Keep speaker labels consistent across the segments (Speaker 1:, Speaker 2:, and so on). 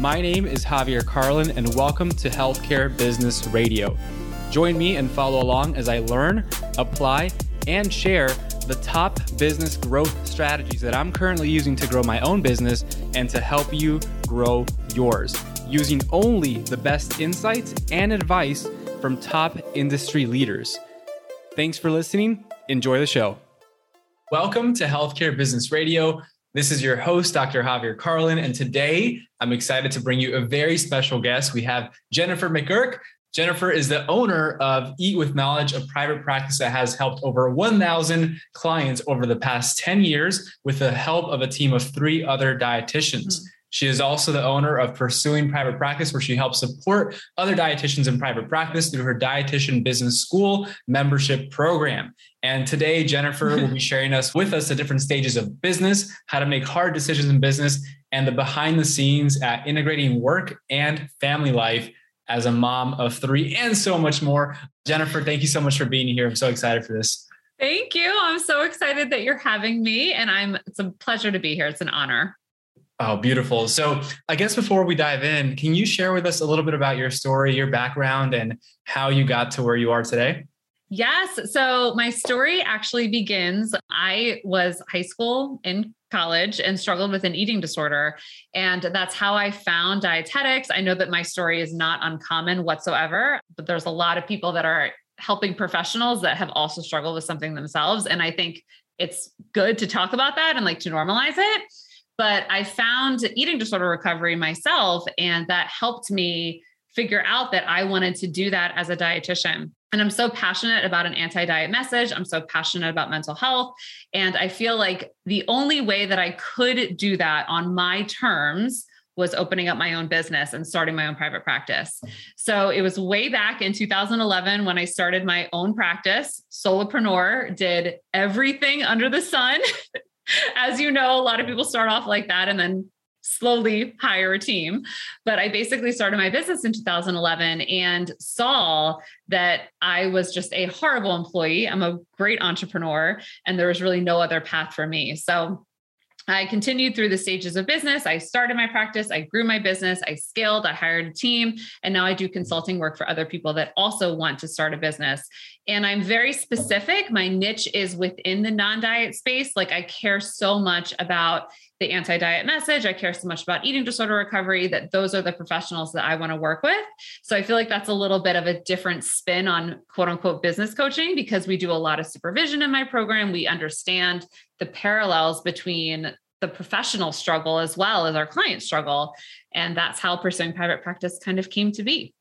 Speaker 1: My name is Javier Carlin, and welcome to Healthcare Business Radio. Join me and follow along as I learn, apply, and share the top business growth strategies that I'm currently using to grow my own business and to help you grow yours, using only the best insights and advice from top industry leaders. Thanks for listening. Enjoy the show. Welcome to Healthcare Business Radio. This is your host, Dr. Javier Carlin, and today I'm excited to bring you a very special guest. We have Jennifer McGurk. Jennifer is the owner of Eat with Knowledge, a private practice that has helped over 1,000 clients over the past 10 years with the help of a team of three other dietitians. Mm-hmm. She is also the owner of Pursuing Private Practice, where she helps support other dietitians in private practice through her Dietitian Business School membership program. And today, Jennifer will be sharing us with us the different stages of business, how to make hard decisions in business, and the behind the scenes at integrating work and family life as a mom of three, and so much more. Jennifer, thank you so much for being here. I'm so excited for this.
Speaker 2: Thank you. I'm so excited that you're having me, and I'm. It's a pleasure to be here. It's an honor.
Speaker 1: Oh, beautiful. So, I guess before we dive in, can you share with us a little bit about your story, your background, and how you got to where you are today?
Speaker 2: Yes. So, my story actually begins. I was high school in college and struggled with an eating disorder. And that's how I found dietetics. I know that my story is not uncommon whatsoever, but there's a lot of people that are helping professionals that have also struggled with something themselves. And I think it's good to talk about that and like to normalize it. But I found eating disorder recovery myself, and that helped me figure out that I wanted to do that as a dietitian. And I'm so passionate about an anti diet message. I'm so passionate about mental health. And I feel like the only way that I could do that on my terms was opening up my own business and starting my own private practice. So it was way back in 2011 when I started my own practice. Solopreneur did everything under the sun. As you know, a lot of people start off like that and then slowly hire a team. But I basically started my business in 2011 and saw that I was just a horrible employee. I'm a great entrepreneur, and there was really no other path for me. So I continued through the stages of business. I started my practice, I grew my business, I scaled, I hired a team, and now I do consulting work for other people that also want to start a business. And I'm very specific. My niche is within the non diet space. Like I care so much about the anti diet message. I care so much about eating disorder recovery that those are the professionals that I want to work with. So I feel like that's a little bit of a different spin on quote unquote business coaching because we do a lot of supervision in my program. We understand the parallels between the professional struggle as well as our client struggle. And that's how pursuing private practice kind of came to be.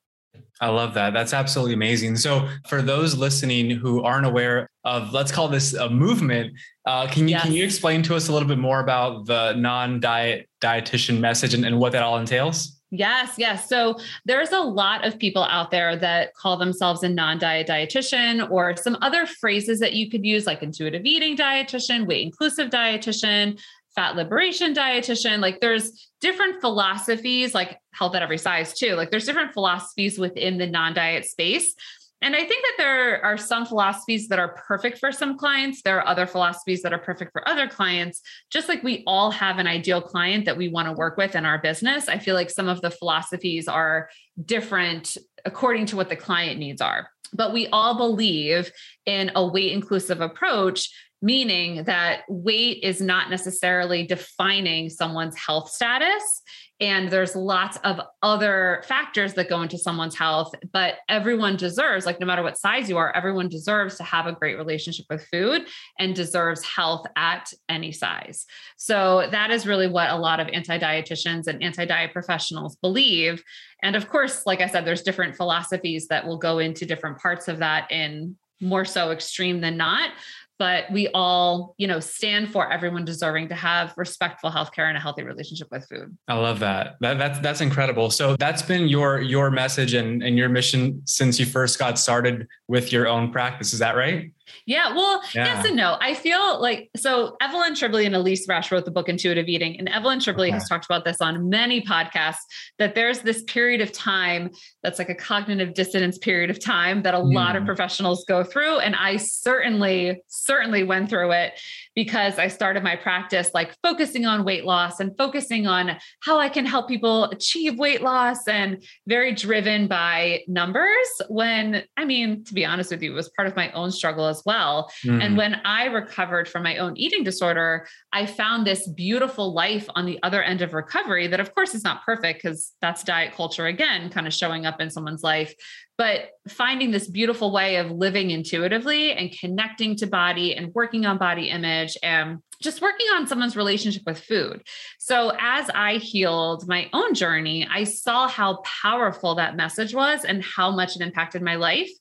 Speaker 1: I love that. That's absolutely amazing. So, for those listening who aren't aware of, let's call this a movement, uh, can you yes. can you explain to us a little bit more about the non-diet dietitian message and, and what that all entails?
Speaker 2: Yes, yes. So there's a lot of people out there that call themselves a non diet dietitian or some other phrases that you could use, like intuitive eating dietitian, weight inclusive dietitian, fat liberation dietitian. Like there's different philosophies, like health at every size too. Like there's different philosophies within the non diet space. And I think that there are some philosophies that are perfect for some clients. There are other philosophies that are perfect for other clients. Just like we all have an ideal client that we want to work with in our business, I feel like some of the philosophies are different according to what the client needs are. But we all believe in a weight inclusive approach meaning that weight is not necessarily defining someone's health status. And there's lots of other factors that go into someone's health, but everyone deserves, like, no matter what size you are, everyone deserves to have a great relationship with food and deserves health at any size. So, that is really what a lot of anti dietitians and anti diet professionals believe. And of course, like I said, there's different philosophies that will go into different parts of that in more so extreme than not but we all, you know, stand for everyone deserving to have respectful healthcare and a healthy relationship with food.
Speaker 1: I love that. that that's that's incredible. So that's been your your message and, and your mission since you first got started with your own practice. Is that right?
Speaker 2: Yeah, well, yeah. yes and no. I feel like so Evelyn Tribole and Elyse Resch wrote the book Intuitive Eating, and Evelyn Tribole okay. has talked about this on many podcasts that there's this period of time that's like a cognitive dissonance period of time that a mm. lot of hmm. professionals go through. And I certainly, certainly went through it because I started my practice like focusing on weight loss and focusing on how I can help people achieve weight loss and very driven by numbers. When, I mean, to be honest with you, it was part of my own struggle as well. Mm. And when I recovered from my own eating disorder, I found this beautiful life on the other end of recovery that, of course, is not perfect because that's diet culture again, kind of showing up in someone's life but finding this beautiful way of living intuitively and connecting to body and working on body image and just working on someone's relationship with food. So, as I healed my own journey, I saw how powerful that message was and how much it impacted my life.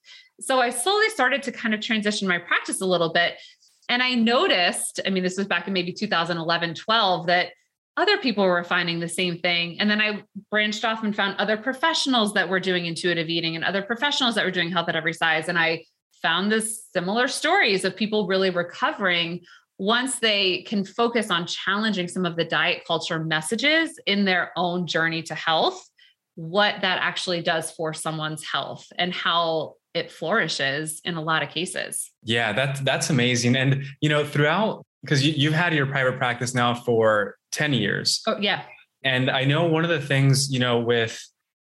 Speaker 2: So, I slowly started to kind of transition my practice a little bit. And I noticed, I mean, this was back in maybe 2011, 12, that other people were finding the same thing. And then I branched off and found other professionals that were doing intuitive eating and other professionals that were doing health at every size. And I found this similar stories of people really recovering once they can focus on challenging some of the diet culture messages in their own journey to health, what that actually does for someone's health and how it flourishes in a lot of cases.
Speaker 1: Yeah, that's that's amazing. And you know, throughout because you, you've had your private practice now for 10 years.
Speaker 2: Oh, yeah.
Speaker 1: And I know one of the things, you know, with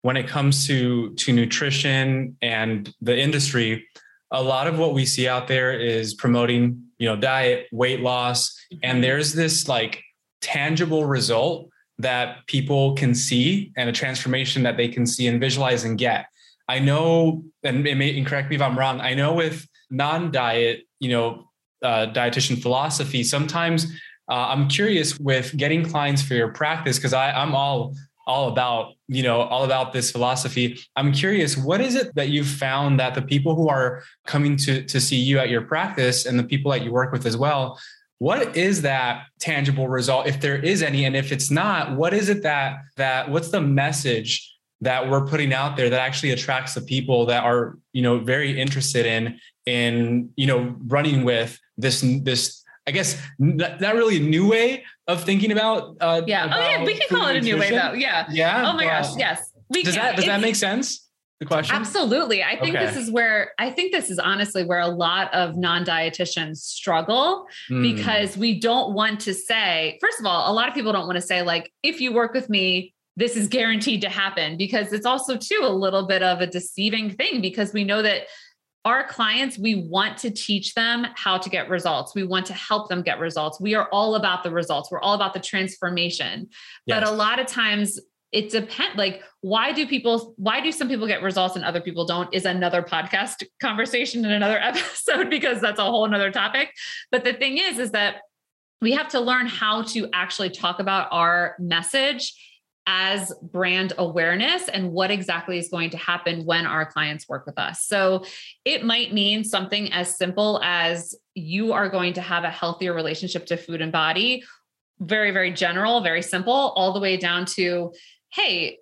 Speaker 1: when it comes to to nutrition and the industry, a lot of what we see out there is promoting, you know, diet, weight loss, and mm-hmm. there's this like tangible result that people can see and a transformation that they can see and visualize and get. I know, and, may, and correct me if I'm wrong. I know with non-diet, you know, uh, dietitian philosophy, sometimes uh, I'm curious with getting clients for your practice because I'm all all about you know all about this philosophy. I'm curious, what is it that you've found that the people who are coming to to see you at your practice and the people that you work with as well, what is that tangible result if there is any, and if it's not, what is it that that what's the message? That we're putting out there that actually attracts the people that are you know very interested in in you know running with this this I guess not, not really a new way of thinking about.
Speaker 2: Uh, yeah. About oh yeah, we can call it a new way though. Yeah.
Speaker 1: Yeah.
Speaker 2: Oh my gosh. Yes.
Speaker 1: We does can. that does it's, that make sense? The question.
Speaker 2: Absolutely. I think okay. this is where I think this is honestly where a lot of non-dietitians struggle mm. because we don't want to say. First of all, a lot of people don't want to say like, if you work with me, this is guaranteed to happen because it's also too a little bit of a deceiving thing because we know that our clients, we want to teach them how to get results. We want to help them get results. We are all about the results. We're all about the transformation. Yes. But a lot of times it depends like why do people why do some people get results and other people don't is another podcast conversation in another episode because that's a whole another topic. But the thing is is that we have to learn how to actually talk about our message as brand awareness and what exactly is going to happen when our clients work with us. So it might mean something as simple as you are going to have a healthier relationship to food and body, very, very general, very simple, all the way down to, hey,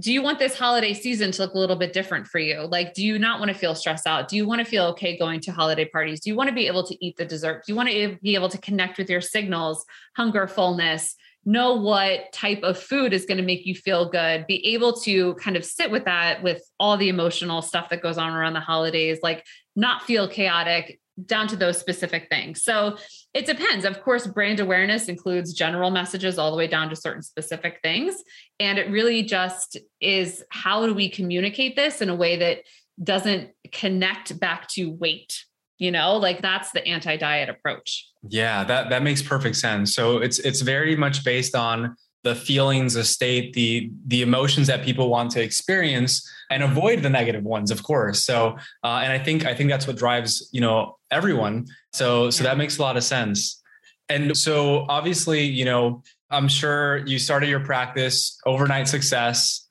Speaker 2: do you want this holiday season to look a little bit different for you? Like, do you not want to feel stressed out? Do you want to feel okay going to holiday parties? Do you want to be able to eat the dessert? Do you want to be able to connect with your signals, hunger, fullness? Know what type of food is going to make you feel good, be able to kind of sit with that with all the emotional stuff that goes on around the holidays, like not feel chaotic down to those specific things. So it depends. Of course, brand awareness includes general messages all the way down to certain specific things. And it really just is how do we communicate this in a way that doesn't connect back to weight you know like that's the anti-diet approach.
Speaker 1: Yeah that that makes perfect sense. So it's it's very much based on the feelings the state the the emotions that people want to experience and avoid the negative ones of course. So uh, and i think i think that's what drives you know everyone. So so that makes a lot of sense. And so obviously you know i'm sure you started your practice overnight success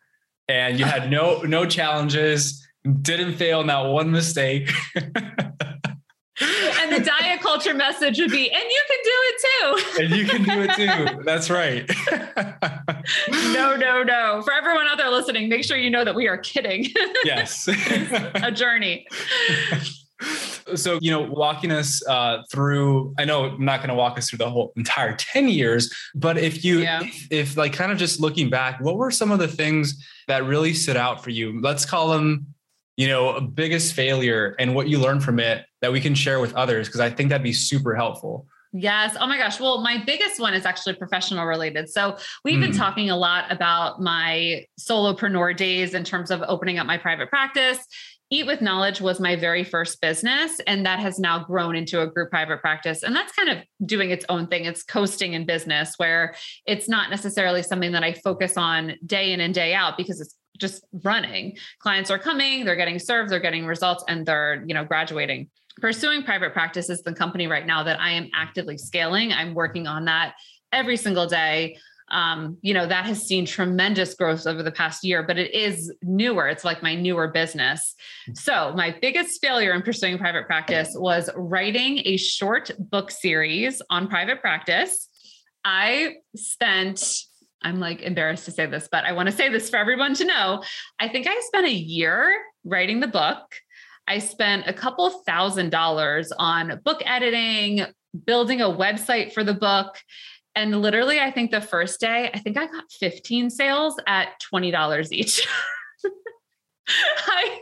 Speaker 1: and you had no no challenges didn't fail not one mistake
Speaker 2: and the diet culture message would be, and you can do it too.
Speaker 1: and you can do it too. That's right.
Speaker 2: no, no, no. For everyone out there listening, make sure you know that we are kidding.
Speaker 1: yes.
Speaker 2: a journey.
Speaker 1: So, you know, walking us uh, through, I know I'm not going to walk us through the whole entire 10 years, but if you, yeah. if, if like kind of just looking back, what were some of the things that really stood out for you? Let's call them you know, biggest failure and what you learned from it that we can share with others? Because I think that'd be super helpful.
Speaker 2: Yes. Oh my gosh. Well, my biggest one is actually professional related. So we've mm. been hmm. talking a lot about my solopreneur days in terms of opening up my private practice. Eat with Knowledge was my very first business, and that has now grown into a group private practice. And that's kind of doing its own thing. It's coasting in business where it's not necessarily something that I focus on day in and day out because it's just running. Clients are coming, they're getting served, they're getting results, and they're, you know, graduating. Pursuing private practice is the company right now that I am actively scaling. I'm working on that every single day. Um, you know, that has seen tremendous growth over the past year, but it is newer. It's like my newer business. So, my biggest failure in pursuing private practice was writing a short book series on private practice. I spent I'm like embarrassed to say this, but I want to say this for everyone to know. I think I spent a year writing the book. I spent a couple thousand dollars on book editing, building a website for the book. And literally, I think the first day, I think I got 15 sales at $20 each. I,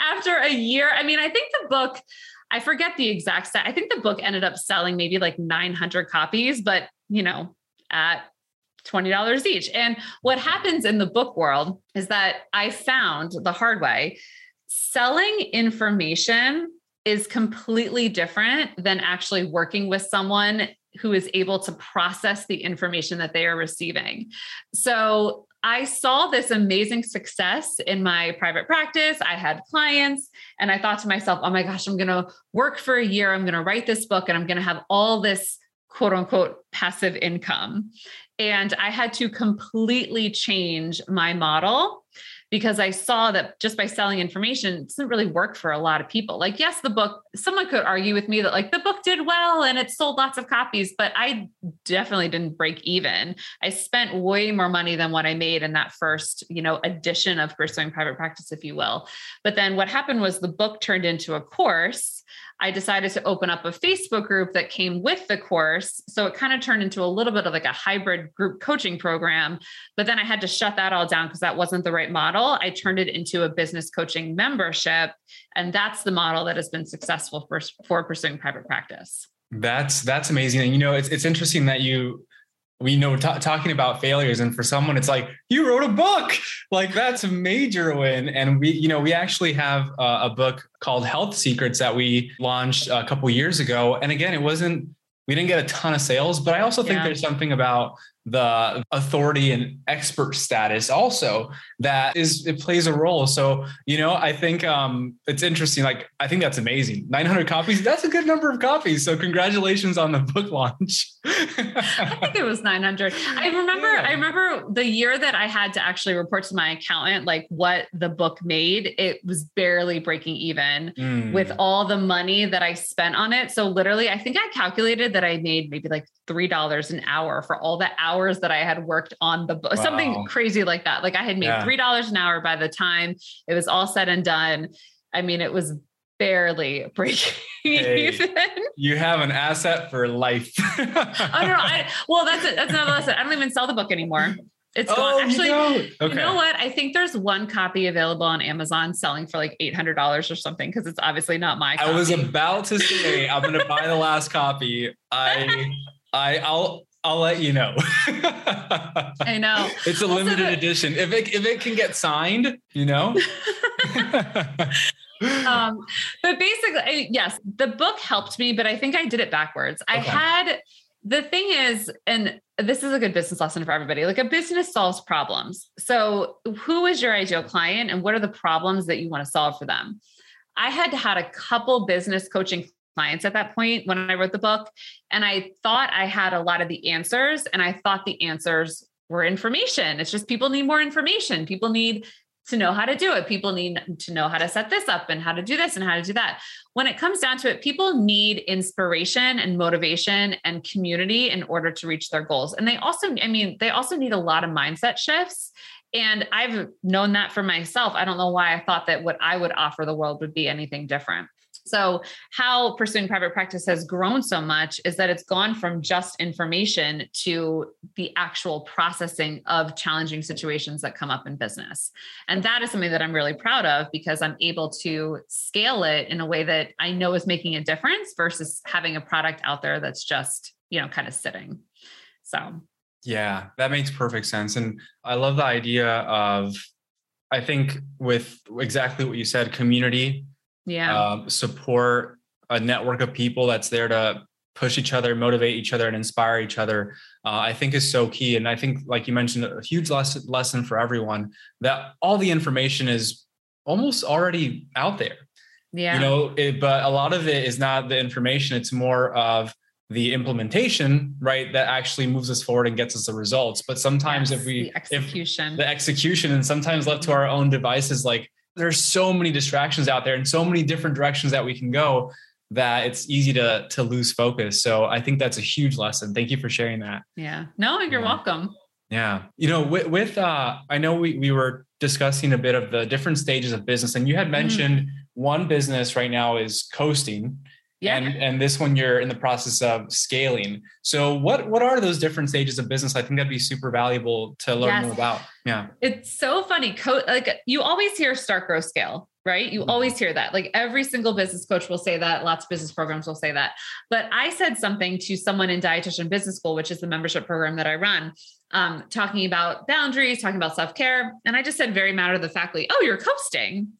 Speaker 2: after a year, I mean, I think the book, I forget the exact set. I think the book ended up selling maybe like 900 copies, but you know, at $20 each. And what happens in the book world is that I found the hard way selling information is completely different than actually working with someone who is able to process the information that they are receiving. So I saw this amazing success in my private practice. I had clients, and I thought to myself, oh my gosh, I'm going to work for a year. I'm going to write this book, and I'm going to have all this quote unquote passive income. And I had to completely change my model because I saw that just by selling information it doesn't really work for a lot of people. Like, yes, the book, someone could argue with me that like the book did well and it sold lots of copies, but I definitely didn't break even. I spent way more money than what I made in that first, you know, edition of pursuing private practice, if you will. But then what happened was the book turned into a course I decided to open up a Facebook group that came with the course. So it kind of turned into a little bit of like a hybrid group coaching program. But then I had to shut that all down because that wasn't the right model. I turned it into a business coaching membership. And that's the model that has been successful for, for pursuing private practice.
Speaker 1: That's that's amazing. And you know, it's it's interesting that you we know t- talking about failures and for someone it's like you wrote a book! Like that's a major win. And we you know we actually have a book called health secrets that we launched a couple years ago. And again it wasn't we didn't get a ton of sales but i also think yeah. there's something about the authority and expert status also that is it plays a role. So you know i think um it's interesting like i think that's amazing. 900 copies that's a good number of copies. So congratulations on the book launch.
Speaker 2: I think it was 900 i remember yeah. i remember the year that i had to actually report to my accountant like what the book made it was barely breaking even mm. with all the money that i spent on it. So literally i think i calculated that i made maybe like three dollars an hour for all the hours that I had worked on the book, wow. something crazy like that. Like I had made three dollars an hour by the time it was all said and done. I mean, it was barely breaking hey, even.
Speaker 1: You have an asset for life.
Speaker 2: oh no, I, well, that's it. That's another lesson. I don't even sell the book anymore. It's oh, gone. Actually, you know, okay. you know what? I think there's one copy available on Amazon selling for like eight hundred dollars or something because it's obviously not my. Copy.
Speaker 1: I was about to say I'm going to buy the last copy. I I I'll I'll let you know.
Speaker 2: I know.
Speaker 1: It's a also limited the, edition. If it if it can get signed, you know.
Speaker 2: um, but basically, yes, the book helped me, but I think I did it backwards. Okay. I had the thing is, and this is a good business lesson for everybody. Like a business solves problems. So, who is your ideal client, and what are the problems that you want to solve for them? I had had a couple business coaching clients at that point when I wrote the book. And I thought I had a lot of the answers, and I thought the answers were information. It's just people need more information. People need to know how to do it. People need to know how to set this up and how to do this and how to do that. When it comes down to it, people need inspiration and motivation and community in order to reach their goals. And they also, I mean, they also need a lot of mindset shifts. And I've known that for myself. I don't know why I thought that what I would offer the world would be anything different. So, how pursuing private practice has grown so much is that it's gone from just information to the actual processing of challenging situations that come up in business. And that is something that I'm really proud of because I'm able to scale it in a way that I know is making a difference versus having a product out there that's just, you know, kind of sitting. So,
Speaker 1: yeah, that makes perfect sense. And I love the idea of, I think, with exactly what you said, community
Speaker 2: yeah.
Speaker 1: um, support a network of people that's there to push each other motivate each other and inspire each other uh, i think is so key. And i think like you mentioned a huge lesson, lesson for everyone that all the information is almost already out there.
Speaker 2: Yeah.
Speaker 1: you know it, but a lot of it is not the information. It's more of the implementation right that actually moves us forward and gets us the results. But sometimes yes, if we
Speaker 2: the execution.
Speaker 1: if the execution and sometimes left to our own devices like there's so many distractions out there and so many different directions that we can go that it's easy to to lose focus. So I think that's a huge lesson. Thank you for sharing that.
Speaker 2: Yeah. No, you're yeah. welcome.
Speaker 1: Yeah. You know, with, with uh I know we we were discussing a bit of the different stages of business and you had mm-hmm. mentioned mm. one business right now is coasting yeah. And and this one you're in the process of scaling. So what what are those different stages of business? I think that'd be super valuable to learn yes. more about. Yeah.
Speaker 2: It's so funny. Co- like you always hear start grow scale, right? You mm-hmm. always hear that. Like every single business coach will say that, lots of business programs will say that. But I said something to someone in dietitian business school, which is the membership program that I run. Um, talking about boundaries, talking about self care. And I just said, very matter of the factly, oh, you're coasting.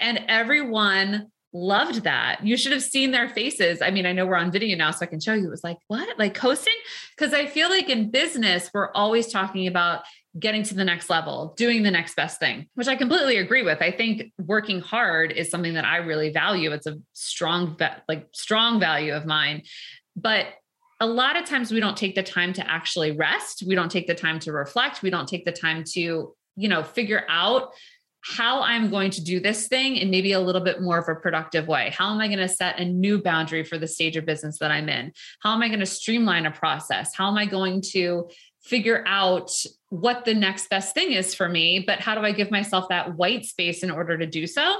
Speaker 2: And everyone loved that. You should have seen their faces. I mean, I know we're on video now, so I can show you. It was like, what? Like coasting? Because I feel like in business, we're always talking about getting to the next level, doing the next best thing, which I completely agree with. I think working hard is something that I really value. It's a strong, like strong value of mine. But a lot of times we don't take the time to actually rest. We don't take the time to reflect. We don't take the time to, you know, figure out how I'm going to do this thing in maybe a little bit more of a productive way. How am I going to set a new boundary for the stage of business that I'm in? How am I going to streamline a process? How am I going to figure out what the next best thing is for me? But how do I give myself that white space in order to do so?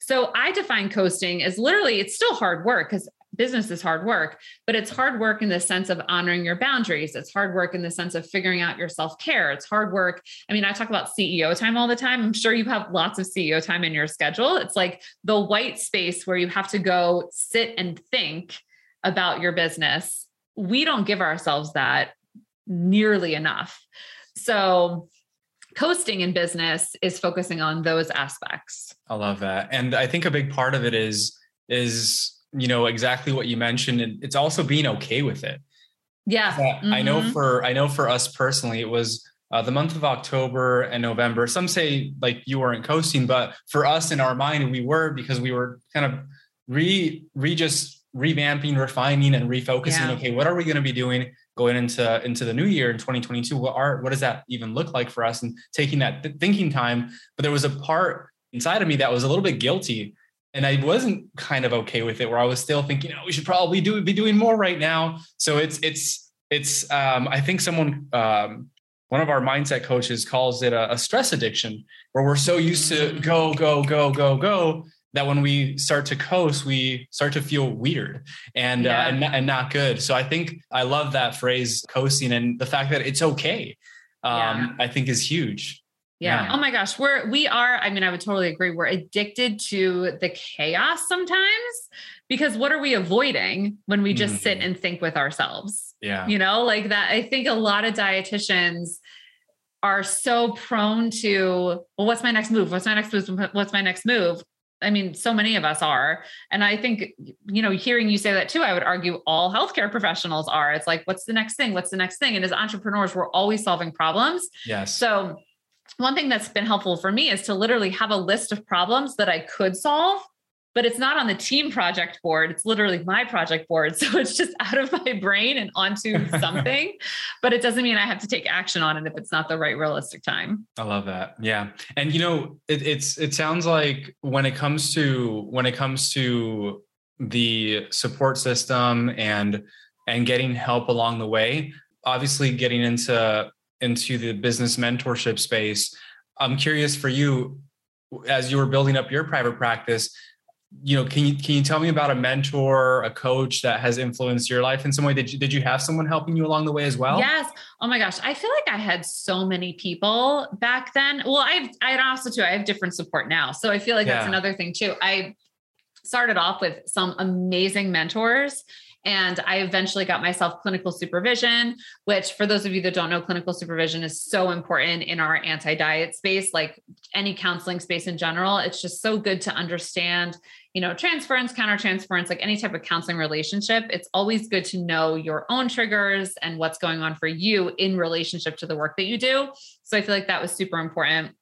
Speaker 2: So I define coasting as literally, it's still hard work because business is hard work, but it's hard work in the sense of honoring your boundaries. It's hard work in the sense of figuring out your self care. It's hard work. I mean, I talk about CEO time all the time. I'm sure you have lots of CEO time in your schedule. It's like the white space where you have to go sit and think about your business. We don't give ourselves that nearly enough. So, coasting in business is focusing on those aspects.
Speaker 1: I love that. And I think a big part of it is is you know exactly what you mentioned and it's also being okay with it
Speaker 2: yeah mm-hmm.
Speaker 1: i know mm-hmm. for i know for us personally it was uh, the month of october and november some say like you weren't coasting but for us in our mind we were because we were kind of re re just revamping refining and refocusing yeah. okay what are we going to be doing going into into the new year in 2022 what are what does that even look like for us and taking that th- thinking time but there was a part inside of me that was a little bit guilty and I wasn't kind of okay with it, where I was still thinking, oh, we should probably do be doing more right now. So it's it's it's um, I think someone um, one of our mindset coaches calls it a, a, stress addiction, where we're so used to mm. go go go go go that when we start to coast, we start to feel weird and yeah. uh, and, and not good. So I think I love that phrase coasting and the fact that it's okay. Um, yeah. I think is huge.
Speaker 2: Yeah. Oh my gosh. We're, we are, I mean, I would totally agree. We're addicted to the chaos sometimes because what are we avoiding when we just mm-hmm. sit and think with ourselves?
Speaker 1: Yeah.
Speaker 2: You know, like that. I think a lot of dietitians are so prone to, well, what's my next move? What's my next move? What's my next move? I mean, so many of us are. And I think, you know, hearing you say that too, I would argue all healthcare professionals are. It's like, what's the next thing? What's the next thing? And as entrepreneurs, we're always solving problems.
Speaker 1: Yes.
Speaker 2: So one thing that's been helpful for me is to literally have a list of problems that I could solve but it's not on the team project board. It's literally my project board. So it's just out of my brain and onto something, but it doesn't mean I have to take action on it if it's not the right realistic time.
Speaker 1: I love that. Yeah. And you know, it, it's, it sounds like when it comes to, when it comes to the support system and, and getting help along the way, obviously getting into, into the business mentorship space, I'm curious for you, as you were building up your private practice, you know, can you can you tell me about a mentor, a coach that has influenced your life in some way? Did you did you have someone helping you along the way as well?
Speaker 2: Yes. Oh my gosh, I feel like I had so many people back then. Well, I've I also too I have different support now, so I feel like yeah. that's another thing too. I started off with some amazing mentors and I eventually got myself clinical supervision, which, for those of you that don't know, clinical supervision is so important in our anti diet space, like any counseling space in general. It's just so good to understand, you know, transference, countertransference, like any type of counseling relationship. It's always good to know your own triggers and what's going on for you in relationship to the work that you do. So I feel like that was super important.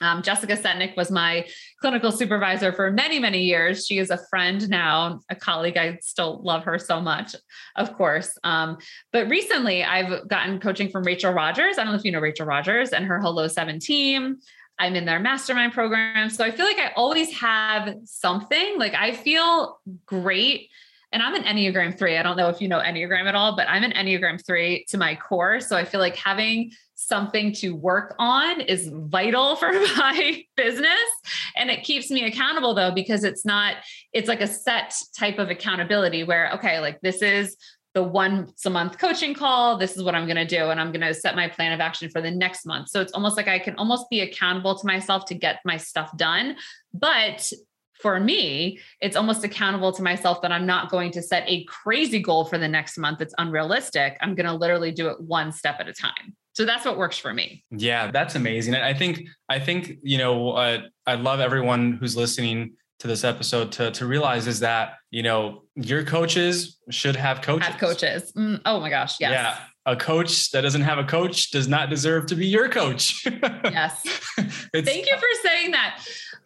Speaker 2: Um, Jessica Setnick was my clinical supervisor for many, many years. She is a friend now, a colleague. I still love her so much, of course. Um, but recently, I've gotten coaching from Rachel Rogers. I don't know if you know Rachel Rogers and her Hello Seven team. I'm in their mastermind program. So I feel like I always have something. Like I feel great. And I'm an Enneagram three. I don't know if you know Enneagram at all, but I'm an Enneagram three to my core. So I feel like having something to work on is vital for my business and it keeps me accountable though because it's not it's like a set type of accountability where okay like this is the once a month coaching call this is what i'm going to do and i'm going to set my plan of action for the next month so it's almost like i can almost be accountable to myself to get my stuff done but for me, it's almost accountable to myself that I'm not going to set a crazy goal for the next month. It's unrealistic. I'm going to literally do it one step at a time. So that's what works for me.
Speaker 1: Yeah that's amazing. I think i think you know uh, i love everyone who's listening to this episode to to realize is that you know your coaches should have coaches.
Speaker 2: Have coaches. Mm, oh my gosh yes.
Speaker 1: Yeah a coach that doesn't have a coach does not deserve to be your coach.
Speaker 2: Yes. Thank you for saying that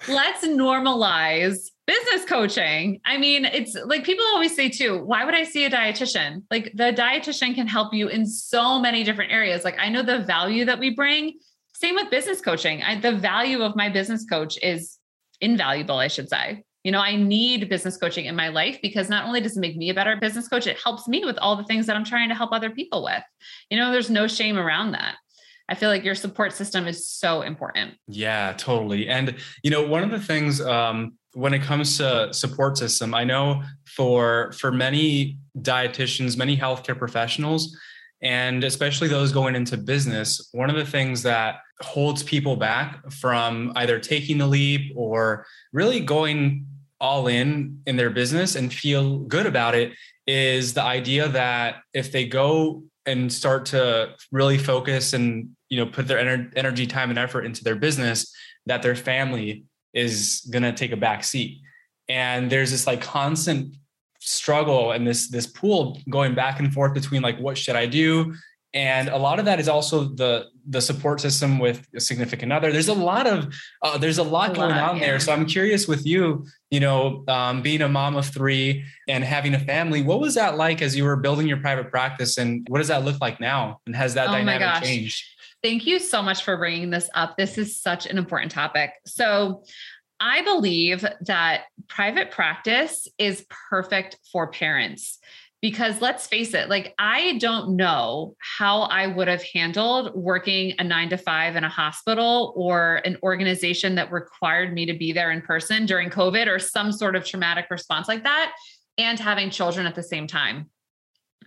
Speaker 2: let's normalize business coaching. I mean, it's like people always say too, why would I see a dietitian? Like the dietitian can help you in so many different areas. Like I know the value that we bring. Same with business coaching. I, the value of my business coach is invaluable, I should say. You know, I need business coaching in my life because not only does it make me a better business coach, it helps me with all the things that I'm trying to help other people with. You know, there's no shame around that. I feel like your support system is so important.
Speaker 1: Yeah, totally. And you know, one of the things um, when it comes to support system, I know for for many dietitians, many healthcare professionals, and especially those going into business, one of the things that holds people back from either taking the leap or really going all in in their business and feel good about it is the idea that if they go and start to really focus and you know put their ener- energy time and effort into their business that their family is going to take a back seat. And there's this like constant struggle and this this pool going back and forth between like what should i do? And a lot of that is also the the support system with a significant other. There's a lot of uh, there's a lot a going lot, on yeah. there so i'm curious with you you know um, being a mom of three and having a family what was that like as you were building your private practice? And what does that look like now? And has that oh dynamic changed?
Speaker 2: Thank you so much for bringing this up. This is such an important topic. So, I believe that private practice is perfect for parents because let's face it, like I don't know how I would have handled working a nine to five in a hospital or an organization that required me to be there in person during COVID or some sort of traumatic response like that and having children at the same time.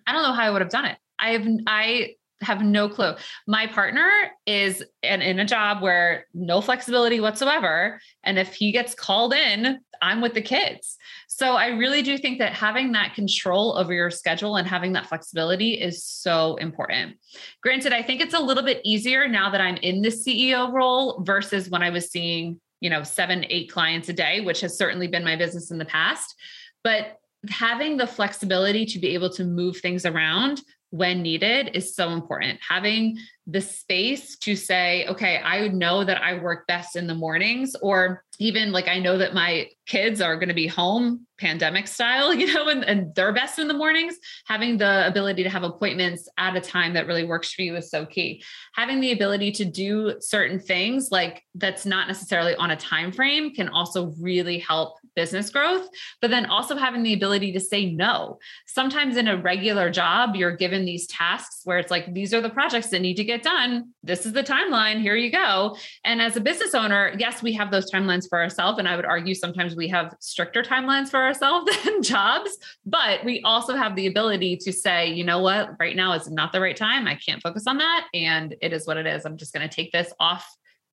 Speaker 2: I don't know how I would have done it. I have I have no clue. My partner is in, in a job where no flexibility whatsoever. And if he gets called in, I'm with the kids. So I really do think that having that control over your schedule and having that flexibility is so important. Granted, I think it's a little bit easier now that I'm in the CEO role versus when I was seeing, you know, seven, eight clients a day, which has certainly been my business in the past. But having the flexibility to be able to move things around when needed is so important. Having the space to say, okay, I know that I work best in the mornings, or even like I know that my kids are going to be home pandemic style, you know, and, and they're best in the mornings. Having the ability to have appointments at a time that really works for you is so key. Having the ability to do certain things like that's not necessarily on a time frame can also really help business growth, but then also having the ability to say no. Sometimes in a regular job, you're given these tasks where it's like, these are the projects that need to get done. This is the timeline. Here you go. And as a business owner, yes, we have those timelines for ourselves. And I would argue sometimes we have stricter timelines for ourselves than jobs, but we also have the ability to say, you know what, right now is not the right time. I can't focus on that. And it is what it is. I'm just going to take this off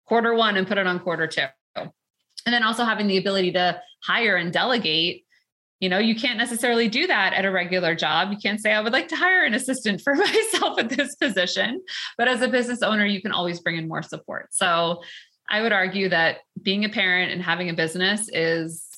Speaker 2: quarter one and put it on quarter two. And then also having the ability to hire and delegate. You know, you can't necessarily do that at a regular job. You can't say, I would like to hire an assistant for myself at this position. But as a business owner, you can always bring in more support. So I would argue that being a parent and having a business is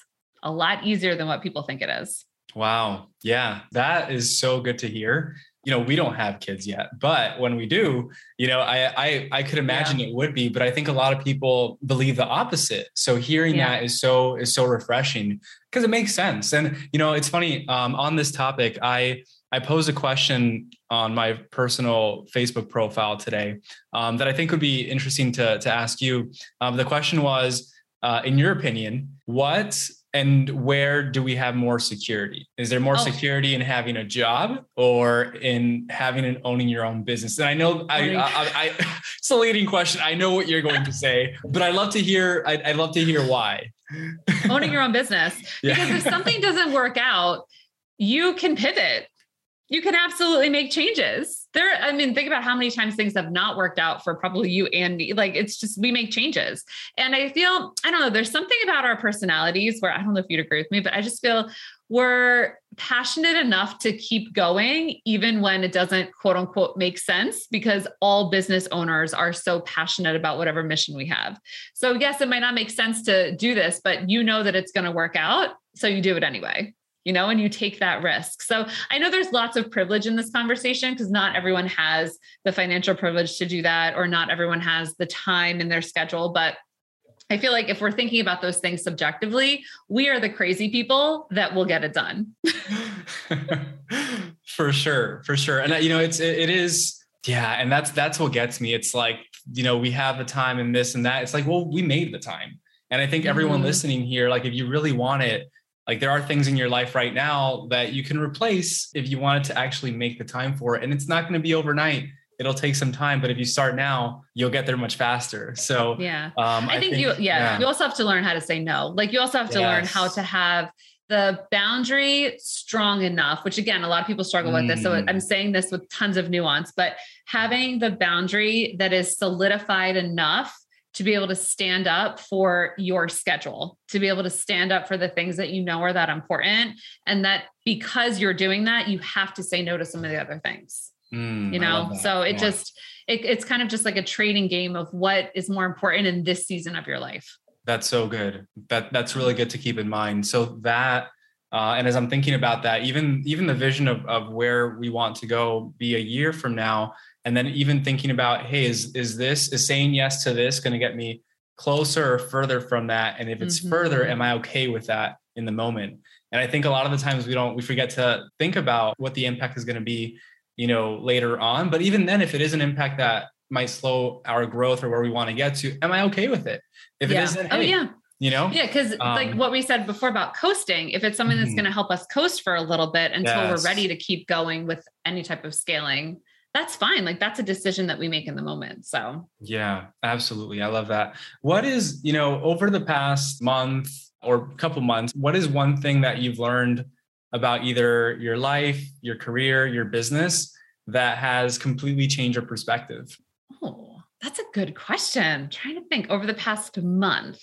Speaker 2: a lot easier than what people think it is.
Speaker 1: Wow. Yeah, that is so good to hear. You know, we don't have kids yet, but when we do, you know, I I, I could imagine yeah. it would be, but I think a lot of people believe the opposite. So hearing yeah. that is so is so refreshing because it makes sense. And you know, it's funny um, on this topic. I I posed a question on my personal Facebook profile today um, that I think would be interesting to, to ask you. Um, the question was, uh, in your opinion, what and where do we have more security? Is there more oh. security in having a job or in having and owning your own business? And I know I, I, I, it's a leading question. I know what you're going to say, but I love to hear. I, I'd love to hear why.
Speaker 2: owning your own business because yeah. if something doesn't work out, you can pivot you can absolutely make changes. There, I mean, think about how many times things have not worked out for probably you and me. Like it's just we make changes. And I feel, I don't know, there's something about our personalities where I don't know if you'd agree with me, but I just feel we're passionate enough to keep going, even when it doesn't quote unquote make sense, because all business owners are so passionate about whatever mission we have. So, yes, it might not make sense to do this, but you know that it's going to work out. So you do it anyway you know, and you take that risk. So I know there's lots of privilege in this conversation because not everyone has the financial privilege to do that, or not everyone has the time in their schedule. But I feel like if we're thinking about those things subjectively, we are the crazy people that will get it done.
Speaker 1: for sure, for sure. And you know, it's it, it is yeah, and that's that's what gets me. It's like, you know, we have the time and this and that. It's like, well, we made the time. And I think everyone mm-hmm. listening here, like if you really want it, like there are things in your life right now that you can replace if you wanted to actually make the time for it. And it's not going to be overnight. It'll take some time, but if you start now, you'll get there much faster. So
Speaker 2: yeah, um, I, I think, think, you yeah, yeah, you also have to learn how to say no. Like you also have to yes. learn how to have the boundary strong enough, which again, a lot of people struggle with this. So mm. I'm saying this with tons of nuance, but having the boundary that is solidified enough to be able to stand up for your schedule, to be able to stand up for the things that you know are that important. And that because you're doing that, you have to say no to some of the other things. Mm, you know, so it yeah. just, it, it's kind of just like a trading game of what is more important in this season of your life.
Speaker 1: That's so good. That that's really good to keep in mind. So that uh, and as I'm thinking about that, even even the vision of of where we want to go be a year from now, and then even thinking about hey is is this is saying yes to this going to get me closer or further from that and if it's mm-hmm. further am i okay with that in the moment and i think a lot of the times we don't we forget to think about what the impact is going to be you know later on but even then if it is an impact that might slow our growth or where we want to get to am i okay with it if
Speaker 2: yeah.
Speaker 1: it isn't
Speaker 2: oh, hey, oh yeah
Speaker 1: you know
Speaker 2: yeah because um, like what we said before about coasting if it's something that's mm-hmm. going to help us coast for a little bit until yes. we're ready to keep going with any type of scaling that's fine. Like that's a decision that we make in the moment. So,
Speaker 1: yeah, absolutely. I love that. What is, you know, over the past month or couple months, what is one thing that you've learned about either your life, your career, your business that has completely changed your perspective?
Speaker 2: Oh, that's a good question. I'm trying to think over the past month.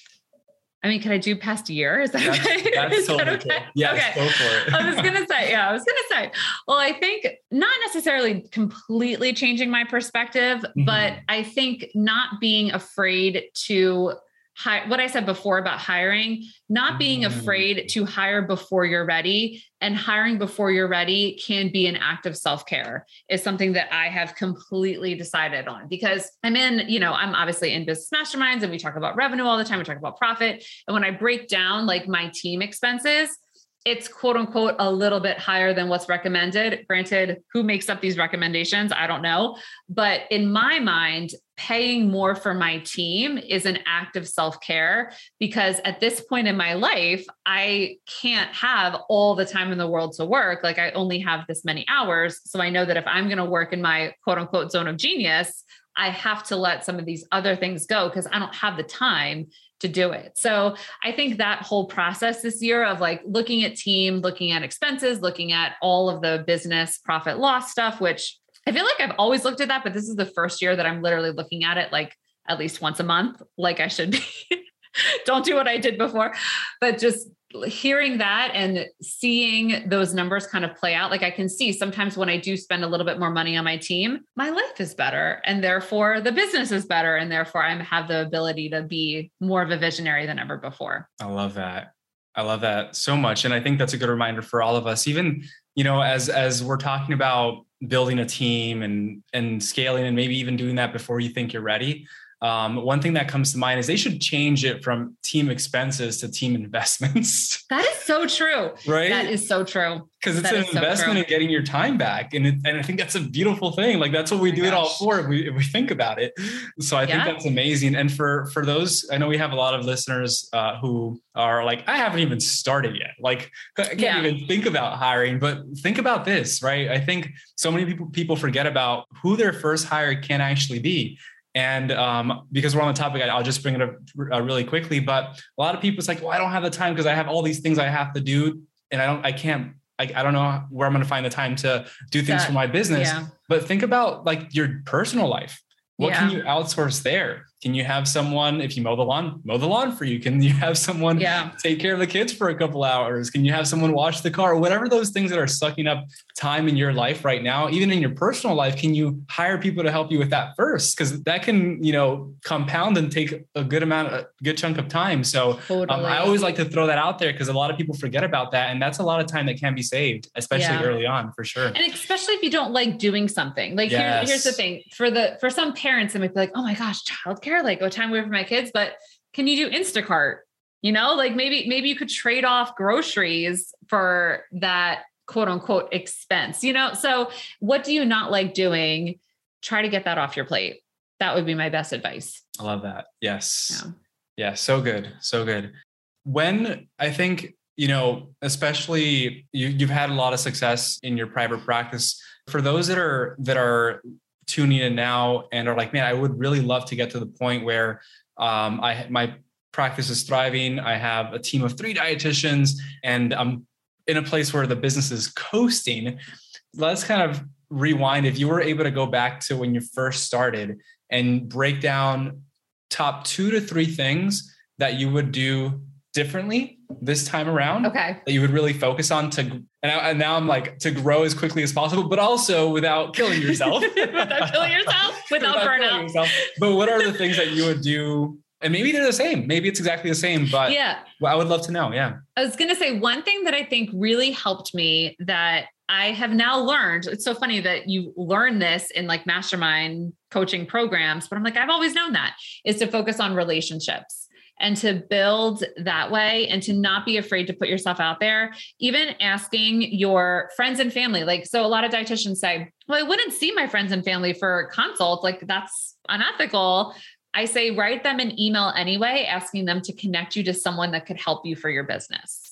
Speaker 2: I mean, can I do past year? Is that
Speaker 1: that's,
Speaker 2: okay?
Speaker 1: That's Is totally that okay? Cool. Yes, okay. go for it.
Speaker 2: I was gonna say, yeah, I was gonna say. Well, I think not necessarily completely changing my perspective, mm-hmm. but I think not being afraid to hi- what I said before about hiring, not being
Speaker 1: Mm.
Speaker 2: afraid to hire before you're ready and hiring before you're ready can be an act of self-care is something that I have completely decided on because I'm in, you know, I'm obviously in business masterminds and we talk about revenue all the time. We talk about profit. And when I break down like my team expenses, it's quote unquote a little bit higher than what's recommended. Granted, who makes up these recommendations? I don't know. But in my mind, paying more for my team is an act of self care because at this point in my life, I can't have all the time in the world to work. Like I only have this many hours. So I know that if I'm going to work in my quote unquote zone of genius, I have to let some of these other things go because I don't have the time to do it. So I think that whole process this year of like looking at team, looking at expenses, looking at all of the business profit loss stuff, which I feel like I've always looked at that, but this is the first year that I'm literally looking at it like at least once a month, like I should be. Don't do what I did before, but just hearing that and seeing those numbers kind of play out like i can see sometimes when i do spend a little bit more money on my team my life is better and therefore the business is better and therefore i have the ability to be more of a visionary than ever before
Speaker 1: I love that. I love that so much. And I think that's a good reminder for all of us, even, you know, as as we're talking about building a team and and scaling and maybe even doing that before you think you're ready. Um, one thing that comes to mind is they should change it from team expenses to team investments.
Speaker 2: That is so true.
Speaker 1: Right.
Speaker 2: That is so true.
Speaker 1: Because it's
Speaker 2: that
Speaker 1: an
Speaker 2: is so
Speaker 1: investment in getting your time back. And, it, and I think that's a beautiful thing. Like that's what we
Speaker 2: Oh
Speaker 1: do it all for if we, if we think about it. So I think that's amazing. And for, for those, I know we have a lot of listeners uh, who are like, I haven't even started yet. Like I can't
Speaker 2: Yeah.
Speaker 1: even think about hiring, but think about this, right? I think so many people, people forget about who their first hire can actually be. And um, because we're on the topic, I- I'll just bring it up uh, really quickly. But a lot of people, it's like, well, I don't have the time because I have all these things I have to do, and I don't, I can't, I, I don't know where I'm going to find the time to do things
Speaker 2: That-
Speaker 1: for my business.
Speaker 2: Yeah.
Speaker 1: But think about like your personal life. What can you outsource there? Can you have someone, if you mow the lawn, mow the lawn for you? Can you have someone
Speaker 2: Yeah.
Speaker 1: take care of the kids for a couple hours? Can you have someone wash the car? Whatever those things that are sucking up time in your life right now, even in your personal life, can you hire people to help you with that first? Because that can, you know, compound and take a good amount, a good chunk of time. So
Speaker 2: Totally.
Speaker 1: um, I always like to throw that out there because a lot of people forget about that, and that's a lot of time that can be saved, especially
Speaker 2: Yeah.
Speaker 1: early on, for sure.
Speaker 2: and especially if you don't like doing something like here, here's the thing for the for some parents it might be like oh my gosh childcare like go time away from my kids but can you do instacart you know like maybe maybe you could trade off groceries for that quote unquote expense you know so what do you not like doing try to get that off your plate that would be my best advice
Speaker 1: I love that. Yes.
Speaker 2: Yeah.
Speaker 1: Yeah. So good. So good. When I think, you know, especially you, you've had a lot of success in your private practice. For those that are that are tuning in now and are like, man, I would really love to get to the point where um, I my practice is thriving. I have a team of three dietitians, and I'm in a place where the business is coasting. Let's kind of rewind. If you were able to go back to when you first started and break down top two to three things that you would do differently this time around
Speaker 2: okay
Speaker 1: that you would really focus on to and, I, and now I'm like to grow as quickly as possible, but also without killing yourself.
Speaker 2: without killing yourself without,
Speaker 1: killing
Speaker 2: burnout
Speaker 1: yourself. But what are the things that you would do? And maybe they're the same. Maybe it's exactly the same, but
Speaker 2: yeah
Speaker 1: well, I would love to know. Yeah.
Speaker 2: I was going to say one thing that I think really helped me that I have now learned. It's so funny that you learn this in like mastermind coaching programs, but I'm like, I've always known that is to focus on relationships and to build that way and to not be afraid to put yourself out there. Even asking your friends and family. Like, so a lot of dietitians say, well, I wouldn't see my friends and family for consults. Like, that's unethical. I say write them an email anyway, asking them to connect you to someone that could help you for your business.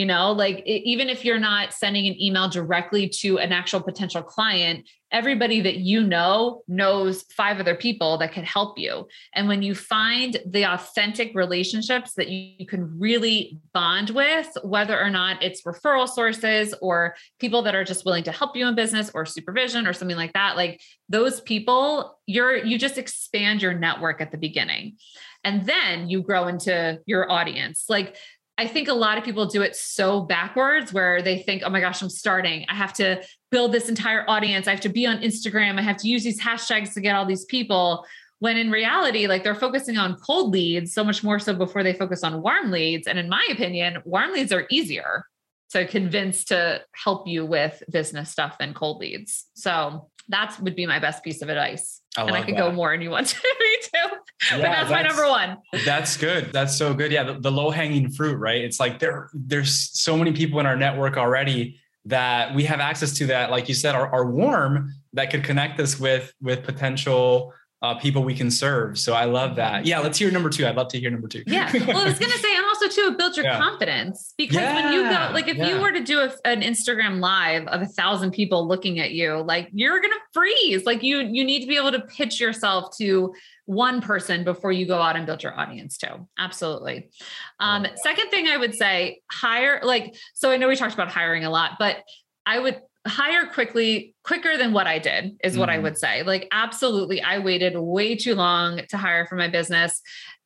Speaker 2: You know, like e- even if you're not sending an email directly to an actual potential client, everybody that you know knows five other people that could help you. And when you find the authentic relationships that you, you can really bond with, whether or not it's referral sources or people that are just willing to help you in business or supervision or something like that, like those people, you're you just expand your network at the beginning. And then you grow into your audience. Like I think a lot of people do it so backwards where they think, oh my gosh, I'm starting. I have to build this entire audience. I have to be on Instagram. I have to use these hashtags to get all these people. when in reality, like they're focusing on cold leads so much more so before they focus on warm leads. And in my opinion, warm leads are easier to convince to help you with business stuff than cold leads. So that would be my best piece of advice. I and I could that. go more and you want to me too. Yeah, but that's, that's, my number one.
Speaker 1: That's good. That's so good. Yeah. The, the low hanging fruit, right? It's like there, there's so many people in our network already that we have access to that, like you said, are, are warm that could connect us with, with potential uh, people we can serve. So I love that. Yeah, let's hear number two. I'd love to hear number two.
Speaker 2: Yeah. Well, I was going to say, and also too, build your yeah. confidence because yeah. when you go, like if yeah. you were to do a, an Instagram live of a thousand people looking at you, like you're going to freeze. Like you, you need to be able to pitch yourself to one person before you go out and build your audience too. Absolutely. Um, second thing I would say, hire like, so I know we talked about hiring a lot, but I would hire quickly quicker than what i did is what mm. i would say. Like absolutely i waited way too long to hire for my business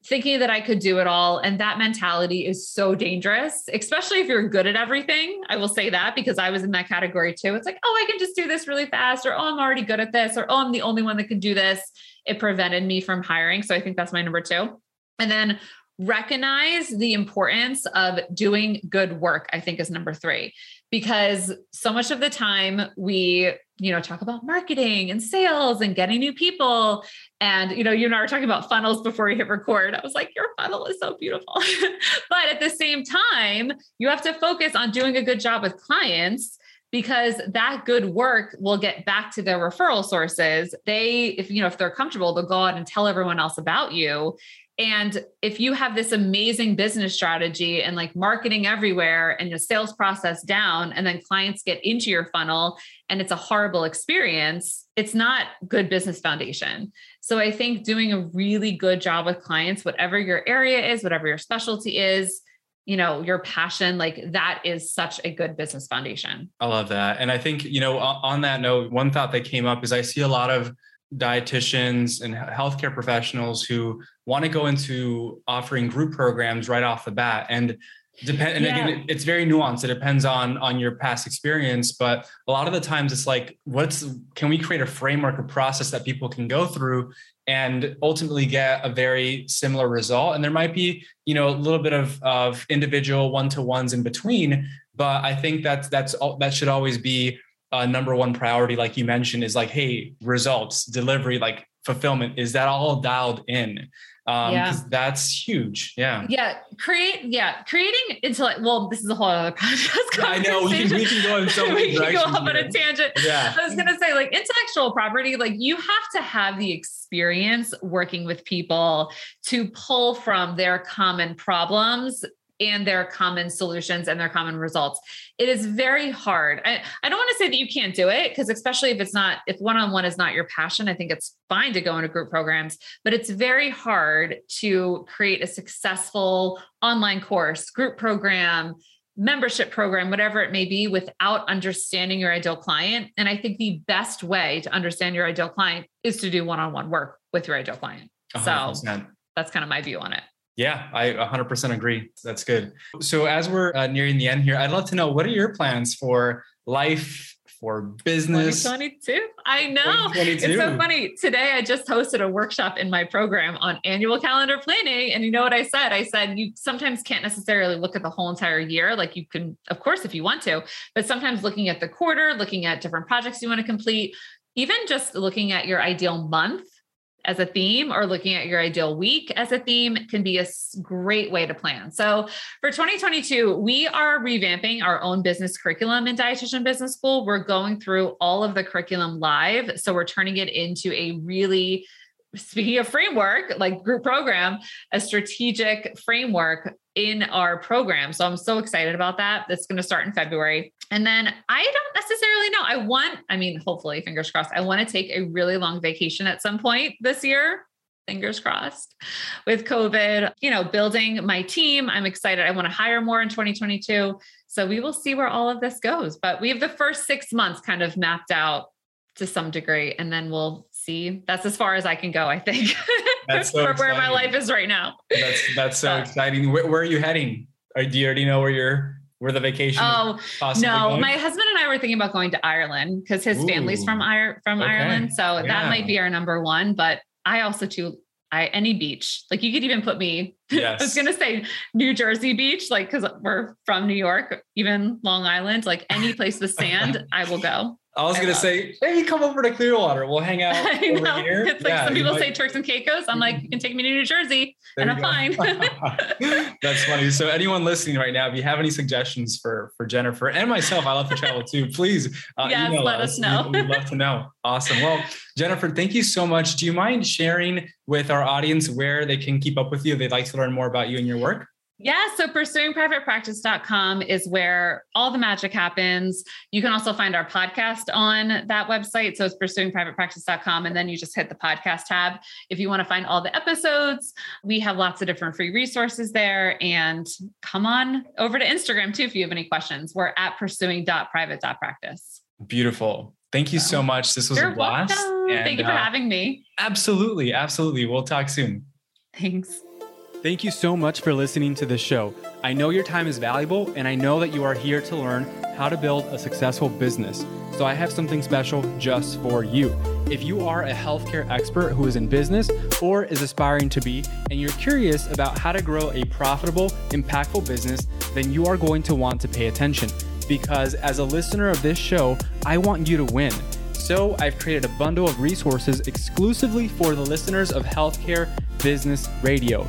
Speaker 2: thinking that i could do it all. And that mentality is so dangerous especially if you're good at everything. I will say that because i was in that category too. It's like oh i can just do this really fast or oh i'm already good at this or oh i'm the only one that can do this. It prevented me from hiring. So i think that's my number two. And then recognize the importance of doing good work i think is number three because so much of the time we you know talk about marketing and sales and getting new people. And you know you and i were talking about funnels before we hit record. I was like your funnel is so beautiful. But at the same time you have to focus on doing a good job with clients because that good work will get back to their referral sources. They if you know if they're comfortable they'll go out and tell everyone else about you and if you have this amazing business strategy and like marketing everywhere and your sales process down, and then clients get into your funnel and it's a horrible experience, it's not good business foundation. So I think doing a really good job with clients, whatever your area is, whatever your specialty is, you know, your passion, like that is such a good business foundation.
Speaker 1: I love that. And I think, you know, on that note, one thought that came up is I see a lot of dietitians and healthcare professionals who want to go into offering group programs right off the bat. And depend and yeah. again it's very nuanced. It depends on on your past experience. But a lot of the times it's like what's can we create a framework or process that people can go through and ultimately get a very similar result? And there might be you know a little bit of of individual one-to-ones in between but i think that's that's all that should always be uh, number one priority, like you mentioned, is like, hey, results, delivery, like fulfillment, is that all dialed in? Um, yeah. that's huge. Yeah.
Speaker 2: Yeah. Create, yeah. Creating intellect. Well, this is a whole other podcast.
Speaker 1: I know we can, we can go in so many we can go
Speaker 2: off on a tangent. Yeah. I was going to say like intellectual property, like you have to have the experience working with people to pull from their common problems and their common solutions and their common results. It is very hard. I, I don't want to say that you can't do it because, especially if it's not, if one on one is not your passion, I think it's fine to go into group programs, but it's very hard to create a successful online course, group program, membership program, whatever it may be, without understanding your ideal client. And I think the best way to understand your ideal client is to do one on one work with your ideal client. 100%. So that's kind of my view on it.
Speaker 1: Yeah, I 100% agree. That's good. So, as we're uh, nearing the end here, I'd love to know what are your plans for life, for business?
Speaker 2: 2022. I know. It's so funny. Today, I just hosted a workshop in my program on annual calendar planning. And you know what I said? I said, you sometimes can't necessarily look at the whole entire year. Like you can, of course, if you want to, but sometimes looking at the quarter, looking at different projects you want to complete, even just looking at your ideal month as a theme or looking at your ideal week as a theme can be a great way to plan. So for 2022, we are revamping our own business curriculum in Dietitian Business School. We're going through all of the curriculum live. So we're turning it into a really speaking of framework, like group program, a strategic framework in our program. So I'm so excited about that. That's going to start in February. And then I don't necessarily know. I want, I mean, hopefully, fingers crossed, I want to take a really long vacation at some point this year. Fingers crossed with COVID, you know, building my team. I'm excited. I want to hire more in 2022. So we will see where all of this goes. But we have the first six months kind of mapped out to some degree. And then we'll see. That's as far as I can go, I think. That's so for where my life is right now.
Speaker 1: That's that's so exciting. Where, where, are you heading? Do you already know where you're where the vacation?
Speaker 2: Oh no, going? my husband and I were thinking about going to Ireland because his Ooh. family's from from okay. Ireland, so yeah. that might be our number one. But I also too I any beach. Like you could even put me.
Speaker 1: Yes.
Speaker 2: I was gonna say New Jersey beach, like because we're from New York, even Long Island, like any place with sand, I will go.
Speaker 1: I was
Speaker 2: I
Speaker 1: gonna
Speaker 2: love
Speaker 1: say, hey, come over to Clearwater. We'll hang out
Speaker 2: I
Speaker 1: over
Speaker 2: know.
Speaker 1: here.
Speaker 2: It's like
Speaker 1: Yeah,
Speaker 2: some people
Speaker 1: might-
Speaker 2: say Turks and Caicos. I'm like, you can take me to New Jersey,
Speaker 1: There
Speaker 2: and I'm
Speaker 1: go.
Speaker 2: fine.
Speaker 1: That's funny. So anyone listening right now, if you have any suggestions for for Jennifer and myself, I love to travel too. Please uh,
Speaker 2: Yes,
Speaker 1: email
Speaker 2: let us know.
Speaker 1: We'd, we'd love to know. Awesome. Well, Jennifer, thank you so much. Do you mind sharing with our audience where they can keep up with you if they'd like to learn more about you and your work?
Speaker 2: Yeah, so pursuingprivatepractice.com is where all the magic happens. You can also find our podcast on that website. So it's pursuingprivatepractice.com. And then you just hit the podcast tab. If you want to find all the episodes, we have lots of different free resources there. And come on over to Instagram too if you have any questions. We're at pursuing.private.practice.
Speaker 1: Beautiful. Thank you so much. This was
Speaker 2: You're
Speaker 1: a blast.
Speaker 2: welcome.
Speaker 1: And,
Speaker 2: Thank you for
Speaker 1: uh,
Speaker 2: having me.
Speaker 1: Absolutely. Absolutely. We'll talk soon.
Speaker 2: Thanks.
Speaker 1: Thank you so much for listening to this show. I know your time is valuable, and I know that you are here to learn how to build a successful business. So I have something special just for you. If you are a healthcare expert who is in business or is aspiring to be, and you're curious about how to grow a profitable, impactful business, then you are going to want to pay attention. Because as a listener of this show, I want you to win. So I've created a bundle of resources exclusively for the listeners of Healthcare Business Radio.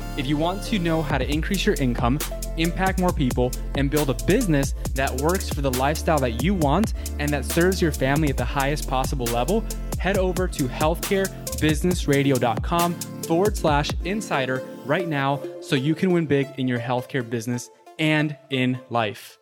Speaker 1: if you want to know how to increase your income, impact more people, and build a business that works for the lifestyle that you want and that serves your family at the highest possible level, head over to healthcarebusinessradio.com forward slash insider right now so you can win big in your healthcare business and in life.